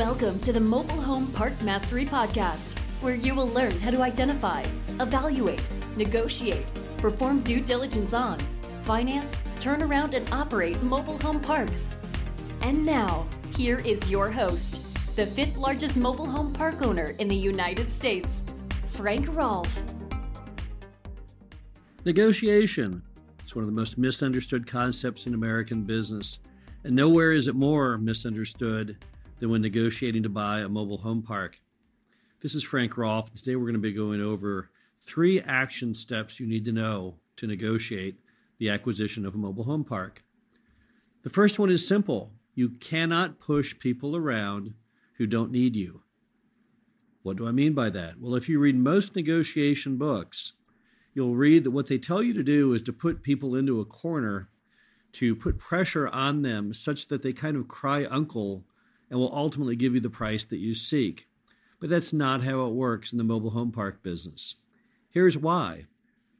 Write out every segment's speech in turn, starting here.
Welcome to the Mobile Home Park Mastery Podcast, where you will learn how to identify, evaluate, negotiate, perform due diligence on, finance, turn around, and operate mobile home parks. And now, here is your host, the fifth largest mobile home park owner in the United States, Frank Rolfe. Negotiation. It's one of the most misunderstood concepts in American business, and nowhere is it more misunderstood than when negotiating to buy a mobile home park. This is Frank Rolfe. Today we're going to be going over three action steps you need to know to negotiate the acquisition of a mobile home park. The first one is simple you cannot push people around who don't need you. What do I mean by that? Well, if you read most negotiation books, you'll read that what they tell you to do is to put people into a corner to put pressure on them such that they kind of cry uncle and will ultimately give you the price that you seek. But that's not how it works in the mobile home park business. Here's why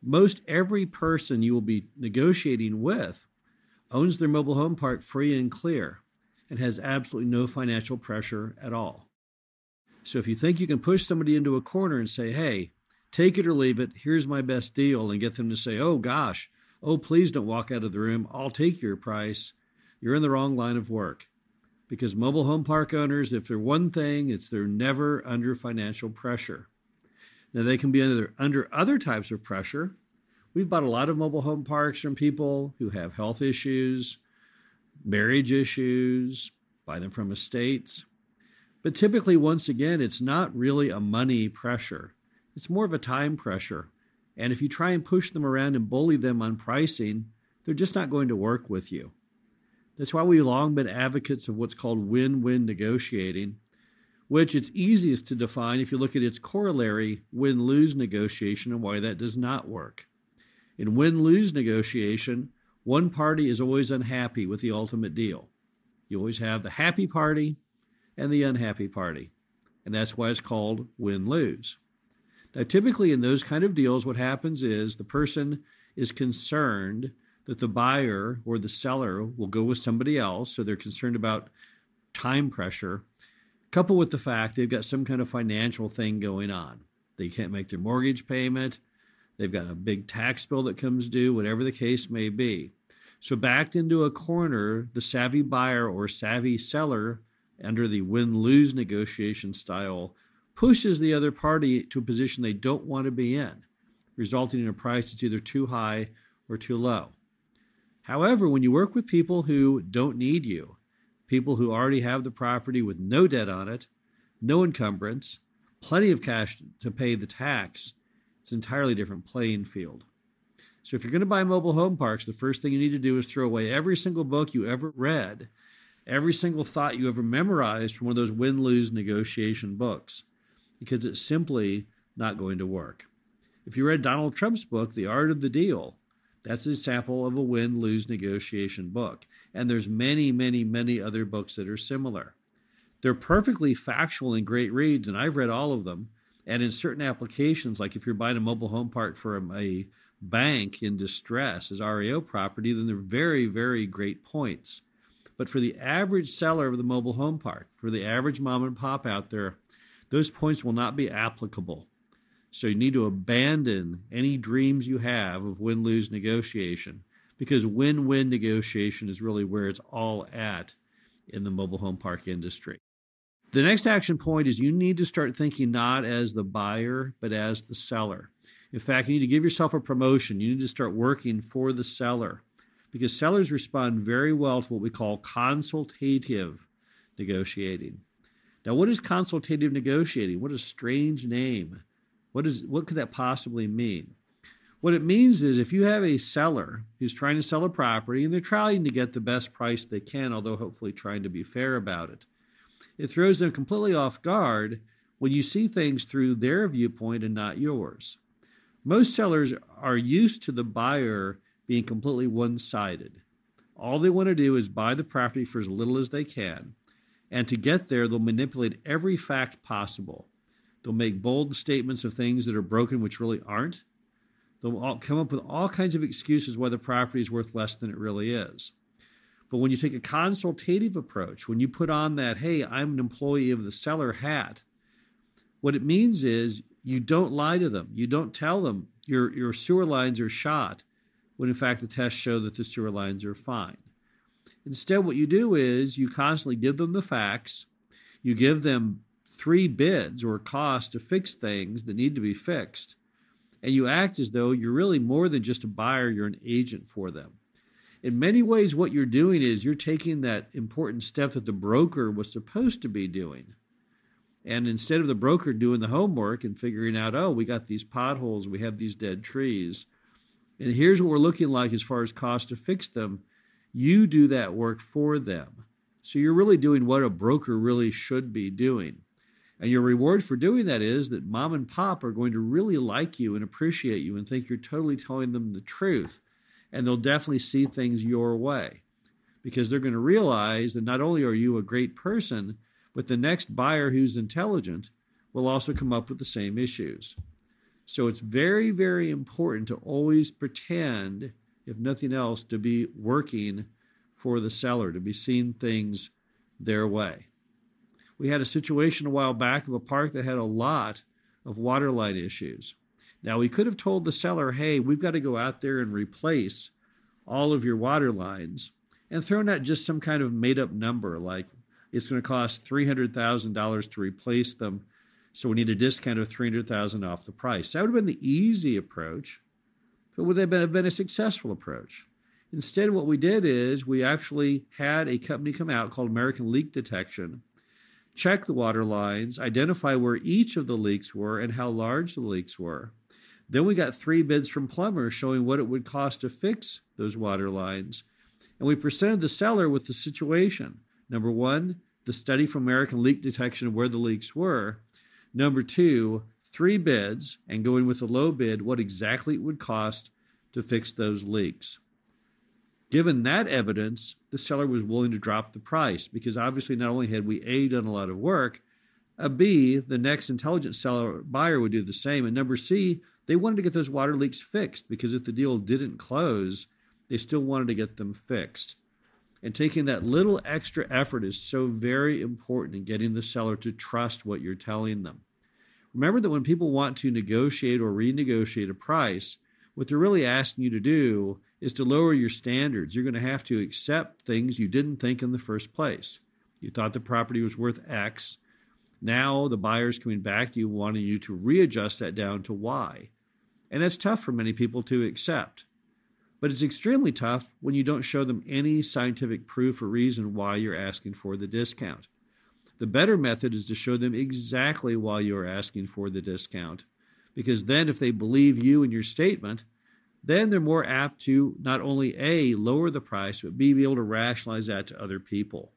most every person you will be negotiating with owns their mobile home park free and clear and has absolutely no financial pressure at all. So if you think you can push somebody into a corner and say, hey, take it or leave it, here's my best deal, and get them to say, oh gosh, oh, please don't walk out of the room, I'll take your price, you're in the wrong line of work because mobile home park owners, if they're one thing, it's they're never under financial pressure. Now they can be under under other types of pressure. We've bought a lot of mobile home parks from people who have health issues, marriage issues, buy them from estates. But typically, once again, it's not really a money pressure. It's more of a time pressure. And if you try and push them around and bully them on pricing, they're just not going to work with you. That's why we've long been advocates of what's called win win negotiating, which it's easiest to define if you look at its corollary, win lose negotiation, and why that does not work. In win lose negotiation, one party is always unhappy with the ultimate deal. You always have the happy party and the unhappy party. And that's why it's called win lose. Now, typically in those kind of deals, what happens is the person is concerned that the buyer or the seller will go with somebody else. So they're concerned about time pressure, coupled with the fact they've got some kind of financial thing going on. They can't make their mortgage payment. They've got a big tax bill that comes due, whatever the case may be. So, backed into a corner, the savvy buyer or savvy seller, under the win lose negotiation style, pushes the other party to a position they don't want to be in, resulting in a price that's either too high or too low. However, when you work with people who don't need you, people who already have the property with no debt on it, no encumbrance, plenty of cash to pay the tax, it's an entirely different playing field. So if you're going to buy mobile home parks, the first thing you need to do is throw away every single book you ever read, every single thought you ever memorized from one of those win lose negotiation books, because it's simply not going to work. If you read Donald Trump's book, The Art of the Deal, that's an example of a win lose negotiation book. And there's many, many, many other books that are similar. They're perfectly factual and great reads, and I've read all of them. And in certain applications, like if you're buying a mobile home park for a bank in distress as REO property, then they're very, very great points. But for the average seller of the mobile home park, for the average mom and pop out there, those points will not be applicable. So you need to abandon any dreams you have of win lose negotiation because win win negotiation is really where it's all at in the mobile home park industry. The next action point is you need to start thinking not as the buyer, but as the seller. In fact, you need to give yourself a promotion. You need to start working for the seller because sellers respond very well to what we call consultative negotiating. Now, what is consultative negotiating? What a strange name. What is what could that possibly mean? What it means is if you have a seller who's trying to sell a property and they're trying to get the best price they can, although hopefully trying to be fair about it, it throws them completely off guard when you see things through their viewpoint and not yours. Most sellers are used to the buyer being completely one sided. All they want to do is buy the property for as little as they can. And to get there, they'll manipulate every fact possible. They'll make bold statements of things that are broken, which really aren't. They'll all come up with all kinds of excuses why the property is worth less than it really is. But when you take a consultative approach, when you put on that, hey, I'm an employee of the seller hat, what it means is you don't lie to them. You don't tell them your, your sewer lines are shot when in fact the tests show that the sewer lines are fine. Instead, what you do is you constantly give them the facts, you give them three bids or costs to fix things that need to be fixed, and you act as though you're really more than just a buyer, you're an agent for them. In many ways, what you're doing is you're taking that important step that the broker was supposed to be doing. And instead of the broker doing the homework and figuring out, oh, we got these potholes, we have these dead trees, and here's what we're looking like as far as cost to fix them, you do that work for them. So you're really doing what a broker really should be doing. And your reward for doing that is that mom and pop are going to really like you and appreciate you and think you're totally telling them the truth. And they'll definitely see things your way because they're going to realize that not only are you a great person, but the next buyer who's intelligent will also come up with the same issues. So it's very, very important to always pretend, if nothing else, to be working for the seller, to be seeing things their way. We had a situation a while back of a park that had a lot of water line issues. Now, we could have told the seller, hey, we've got to go out there and replace all of your water lines and thrown out just some kind of made up number like it's going to cost $300,000 to replace them. So we need a discount of 300000 off the price. That would have been the easy approach, but would that have been a successful approach? Instead, what we did is we actually had a company come out called American Leak Detection check the water lines, identify where each of the leaks were and how large the leaks were. Then we got three bids from plumbers showing what it would cost to fix those water lines. And we presented the seller with the situation. Number one, the study from American Leak Detection of where the leaks were. Number two, three bids and going with the low bid, what exactly it would cost to fix those leaks. Given that evidence, the seller was willing to drop the price because obviously not only had we A, done a lot of work, a B, the next intelligent seller buyer would do the same. And number C, they wanted to get those water leaks fixed because if the deal didn't close, they still wanted to get them fixed. And taking that little extra effort is so very important in getting the seller to trust what you're telling them. Remember that when people want to negotiate or renegotiate a price, what they're really asking you to do is to lower your standards. You're going to have to accept things you didn't think in the first place. You thought the property was worth X. Now the buyer's coming back to you wanting you to readjust that down to Y. And that's tough for many people to accept. But it's extremely tough when you don't show them any scientific proof or reason why you're asking for the discount. The better method is to show them exactly why you're asking for the discount. Because then, if they believe you and your statement, then they're more apt to not only A, lower the price, but B, be able to rationalize that to other people.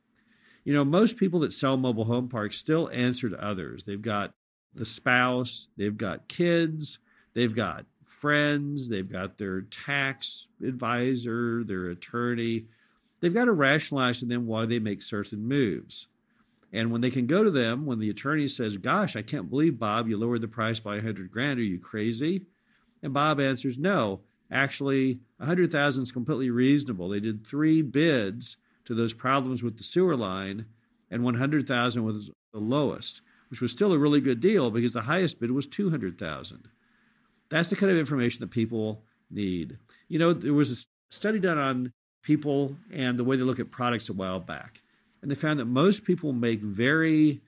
You know, most people that sell mobile home parks still answer to others. They've got the spouse, they've got kids, they've got friends, they've got their tax advisor, their attorney. They've got to rationalize to them why they make certain moves. And when they can go to them, when the attorney says, Gosh, I can't believe, Bob, you lowered the price by a 100 grand. Are you crazy? And Bob answers, No, Actually, 100,000 is completely reasonable. They did three bids to those problems with the sewer line, and 100,000 was the lowest, which was still a really good deal because the highest bid was 200,000. That's the kind of information that people need. You know, there was a study done on people and the way they look at products a while back, and they found that most people make very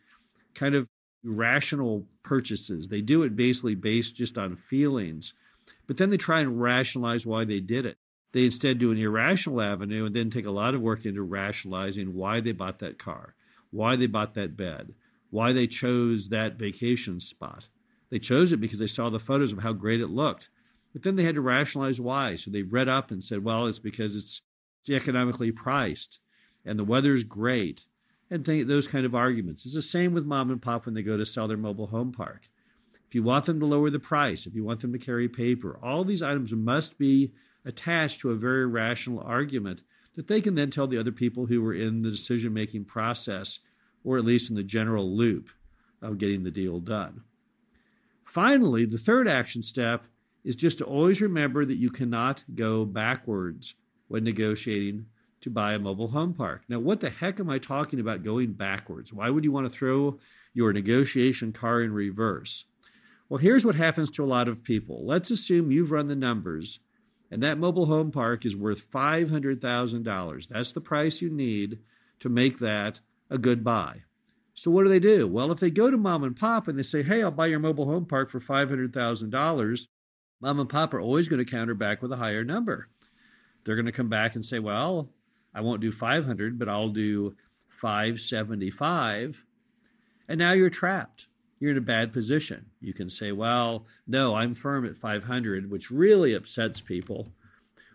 kind of rational purchases. They do it basically based just on feelings but then they try and rationalize why they did it. They instead do an irrational avenue and then take a lot of work into rationalizing why they bought that car, why they bought that bed, why they chose that vacation spot. They chose it because they saw the photos of how great it looked. But then they had to rationalize why. So they read up and said, well, it's because it's economically priced and the weather's great and th- those kind of arguments. It's the same with mom and pop when they go to sell their mobile home park. If you want them to lower the price, if you want them to carry paper, all these items must be attached to a very rational argument that they can then tell the other people who were in the decision making process, or at least in the general loop of getting the deal done. Finally, the third action step is just to always remember that you cannot go backwards when negotiating to buy a mobile home park. Now, what the heck am I talking about going backwards? Why would you want to throw your negotiation car in reverse? Well, here's what happens to a lot of people. Let's assume you've run the numbers and that mobile home park is worth $500,000. That's the price you need to make that a good buy. So what do they do? Well, if they go to mom and pop and they say, "Hey, I'll buy your mobile home park for $500,000," mom and pop are always going to counter back with a higher number. They're going to come back and say, "Well, I won't do 500, but I'll do 575." And now you're trapped. You're in a bad position. You can say, "Well, no, I'm firm at 500," which really upsets people.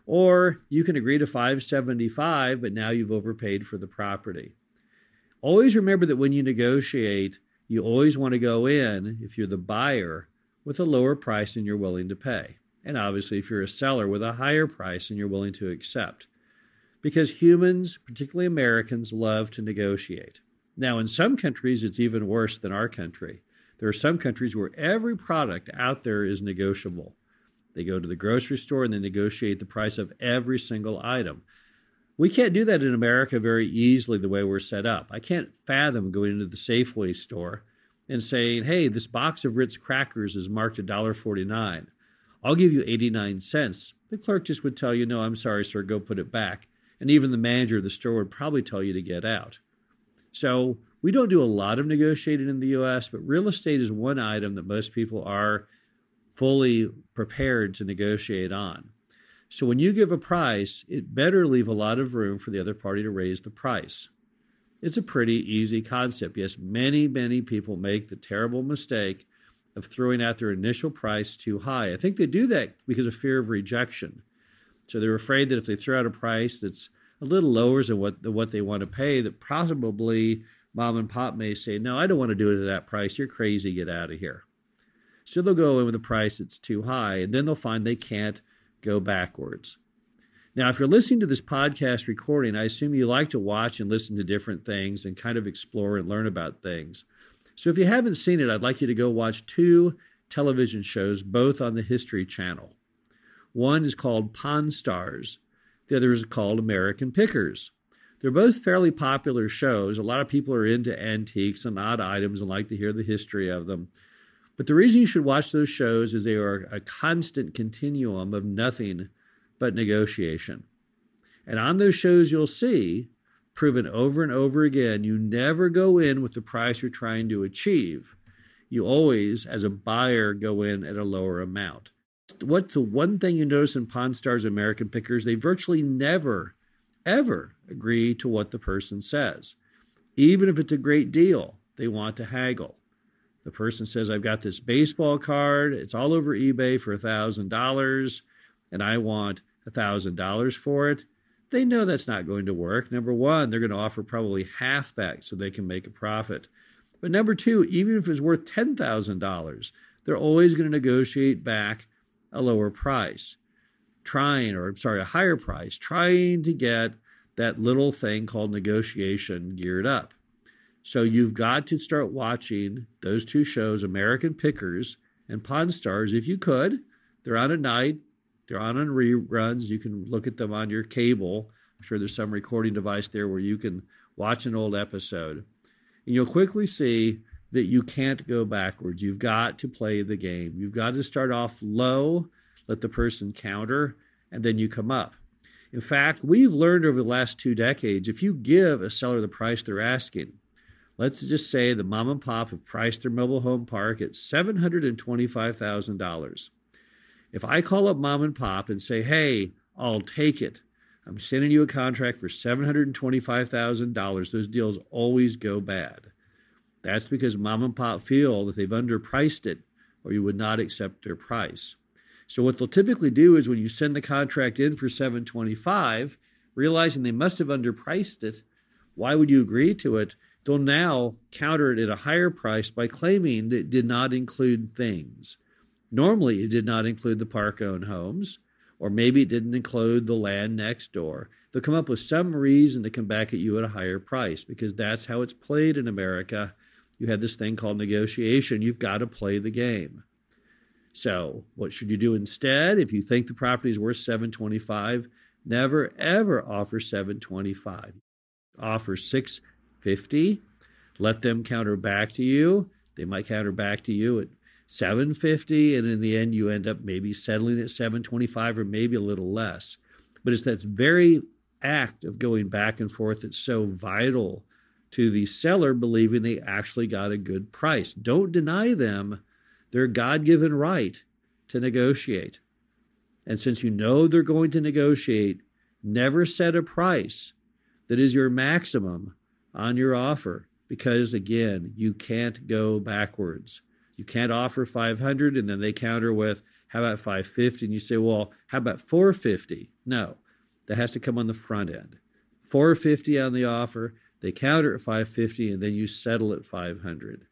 Or you can agree to 575, but now you've overpaid for the property. Always remember that when you negotiate, you always want to go in, if you're the buyer, with a lower price than you're willing to pay. And obviously, if you're a seller, with a higher price than you're willing to accept. Because humans, particularly Americans, love to negotiate. Now, in some countries, it's even worse than our country. There are some countries where every product out there is negotiable. They go to the grocery store and they negotiate the price of every single item. We can't do that in America very easily the way we're set up. I can't fathom going into the Safeway store and saying, hey, this box of Ritz crackers is marked $1.49. I'll give you 89 cents. The clerk just would tell you, no, I'm sorry, sir, go put it back. And even the manager of the store would probably tell you to get out. So we don't do a lot of negotiating in the US, but real estate is one item that most people are fully prepared to negotiate on. So when you give a price, it better leave a lot of room for the other party to raise the price. It's a pretty easy concept. Yes, many, many people make the terrible mistake of throwing out their initial price too high. I think they do that because of fear of rejection. So they're afraid that if they throw out a price that's a little lower than what, than what they want to pay, that probably mom and pop may say, No, I don't want to do it at that price. You're crazy. Get out of here. So they'll go in with a price that's too high, and then they'll find they can't go backwards. Now, if you're listening to this podcast recording, I assume you like to watch and listen to different things and kind of explore and learn about things. So if you haven't seen it, I'd like you to go watch two television shows, both on the History Channel. One is called Pawn Stars, the other is called American Pickers. They're both fairly popular shows. A lot of people are into antiques and odd items and like to hear the history of them. But the reason you should watch those shows is they are a constant continuum of nothing but negotiation. And on those shows, you'll see, proven over and over again, you never go in with the price you're trying to achieve. You always, as a buyer, go in at a lower amount. What's the one thing you notice in Pawn Stars American Pickers? They virtually never, ever agree to what the person says. Even if it's a great deal, they want to haggle. The person says, I've got this baseball card. It's all over eBay for a $1,000 and I want a $1,000 for it. They know that's not going to work. Number one, they're going to offer probably half that so they can make a profit. But number two, even if it's worth $10,000, they're always going to negotiate back a lower price, trying, or I'm sorry, a higher price, trying to get that little thing called negotiation geared up. So you've got to start watching those two shows, American Pickers and Pawn Stars, if you could. They're on at night, they're on on reruns. You can look at them on your cable. I'm sure there's some recording device there where you can watch an old episode. And you'll quickly see that you can't go backwards. You've got to play the game. You've got to start off low, let the person counter, and then you come up. In fact, we've learned over the last two decades if you give a seller the price they're asking, Let's just say the mom and pop have priced their mobile home park at $725,000. If I call up mom and pop and say, hey, I'll take it, I'm sending you a contract for $725,000, those deals always go bad. That's because mom and pop feel that they've underpriced it or you would not accept their price. So what they'll typically do is when you send the contract in for 725, realizing they must have underpriced it, why would you agree to it? they'll now counter it at a higher price by claiming that it did not include things. Normally, it did not include the park owned homes, or maybe it didn't include the land next door. They'll come up with some reason to come back at you at a higher price because that's how it's played in America. You have this thing called negotiation. You've got to play the game. So, what should you do instead? If you think the property is worth 725, Never ever offer 725. Offer 650. Let them counter back to you. They might counter back to you at 750 and in the end you end up maybe settling at 725 or maybe a little less. But it's that very act of going back and forth that's so vital to the seller believing they actually got a good price. Don't deny them their God given right to negotiate. And since you know they're going to negotiate, never set a price that is your maximum on your offer because again, you can't go backwards. You can't offer 500 and then they counter with how about 550 and you say, "Well, how about 450?" No. That has to come on the front end. 450 on the offer, they counter at 550 and then you settle at 500.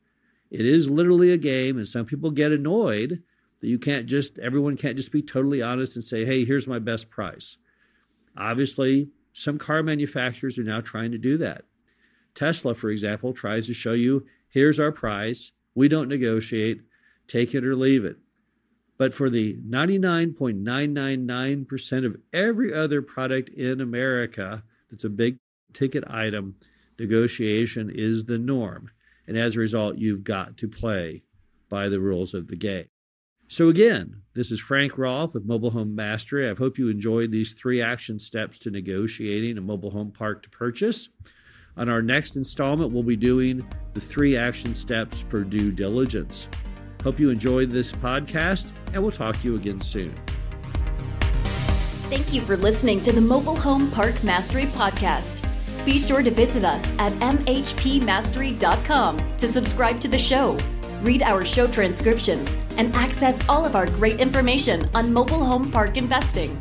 It is literally a game and some people get annoyed that you can't just everyone can't just be totally honest and say, "Hey, here's my best price." Obviously, some car manufacturers are now trying to do that. Tesla, for example, tries to show you, "Here's our price. We don't negotiate. Take it or leave it." But for the 99.999% of every other product in America that's a big ticket item, negotiation is the norm. And as a result, you've got to play by the rules of the game. So, again, this is Frank Rolfe with Mobile Home Mastery. I hope you enjoyed these three action steps to negotiating a mobile home park to purchase. On our next installment, we'll be doing the three action steps for due diligence. Hope you enjoyed this podcast, and we'll talk to you again soon. Thank you for listening to the Mobile Home Park Mastery Podcast. Be sure to visit us at mhpmastery.com to subscribe to the show read our show transcriptions, and access all of our great information on mobile home park investing.